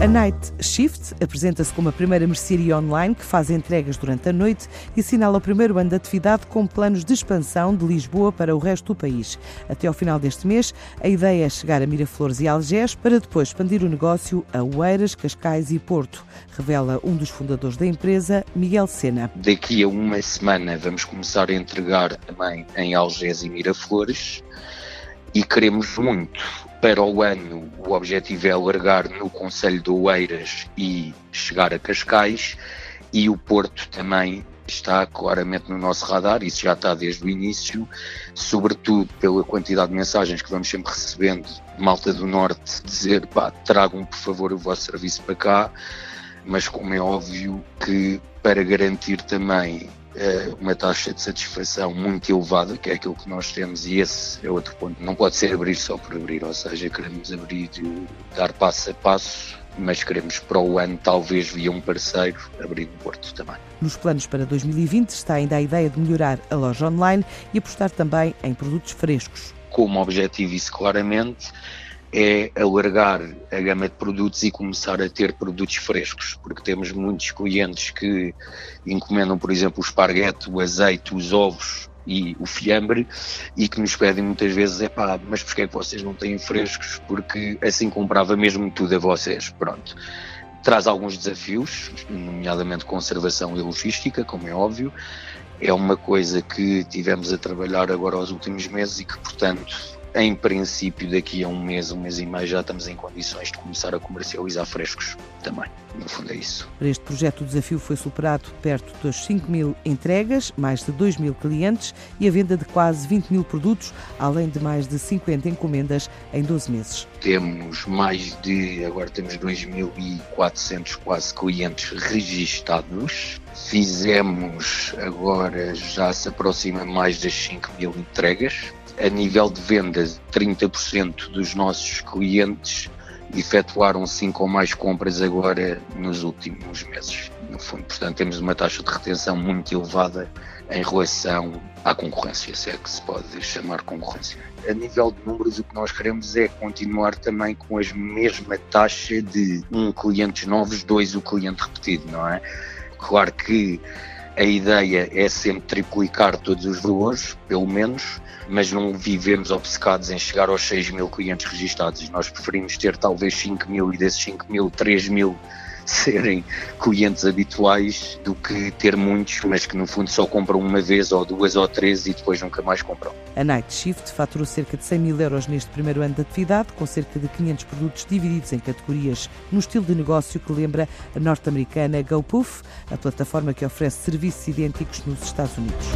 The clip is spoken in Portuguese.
A Night Shift apresenta-se como a primeira mercearia online que faz entregas durante a noite e assinala o primeiro ano de atividade com planos de expansão de Lisboa para o resto do país. Até ao final deste mês, a ideia é chegar a Miraflores e Algés para depois expandir o negócio a Oeiras, Cascais e Porto, revela um dos fundadores da empresa, Miguel Sena. Daqui a uma semana vamos começar a entregar também em Algés e Miraflores e queremos muito. Para o ano, o objetivo é alargar no Conselho de Oeiras e chegar a Cascais, e o Porto também está claramente no nosso radar, isso já está desde o início, sobretudo pela quantidade de mensagens que vamos sempre recebendo de malta do Norte, dizer, pá, tragam por favor o vosso serviço para cá, mas como é óbvio que para garantir também uma taxa de satisfação muito elevada, que é aquilo que nós temos, e esse é outro ponto. Não pode ser abrir só por abrir, ou seja, queremos abrir, dar passo a passo, mas queremos para o ano, talvez via um parceiro, abrir no Porto também. Nos planos para 2020 está ainda a ideia de melhorar a loja online e apostar também em produtos frescos. Como objetivo, isso claramente é alargar a gama de produtos e começar a ter produtos frescos, porque temos muitos clientes que encomendam, por exemplo, o esparguete, o azeite, os ovos e o fiambre e que nos pedem muitas vezes, é pá, mas porquê é que vocês não têm frescos? Porque assim comprava mesmo tudo a vocês, pronto. Traz alguns desafios, nomeadamente conservação e logística, como é óbvio, é uma coisa que tivemos a trabalhar agora aos últimos meses e que, portanto, em princípio, daqui a um mês, um mês e meio, já estamos em condições de começar a comercializar frescos também. No fundo, é isso. Para este projeto, o desafio foi superado perto das 5 mil entregas, mais de 2 mil clientes e a venda de quase 20 mil produtos, além de mais de 50 encomendas em 12 meses. Temos mais de, agora temos 2.400 quase clientes registados. Fizemos agora, já se aproxima mais das 5 mil entregas a nível de vendas, 30% dos nossos clientes efetuaram 5 ou mais compras agora nos últimos meses. No fundo, portanto, temos uma taxa de retenção muito elevada em relação à concorrência, se é que se pode chamar concorrência. A nível de números, o que nós queremos é continuar também com a mesma taxa de um clientes novos, dois o cliente repetido, não é? Claro que a ideia é sempre triplicar todos os valores, pelo menos, mas não vivemos obcecados em chegar aos 6 mil clientes registados. Nós preferimos ter talvez 5 mil e desses 5 mil, 3 mil serem clientes habituais do que ter muitos, mas que no fundo só compram uma vez ou duas ou três e depois nunca mais compram. A Night Shift faturou cerca de 100 mil euros neste primeiro ano de atividade, com cerca de 500 produtos divididos em categorias, no estilo de negócio que lembra a norte-americana GoPuff, a plataforma que oferece serviços idênticos nos Estados Unidos.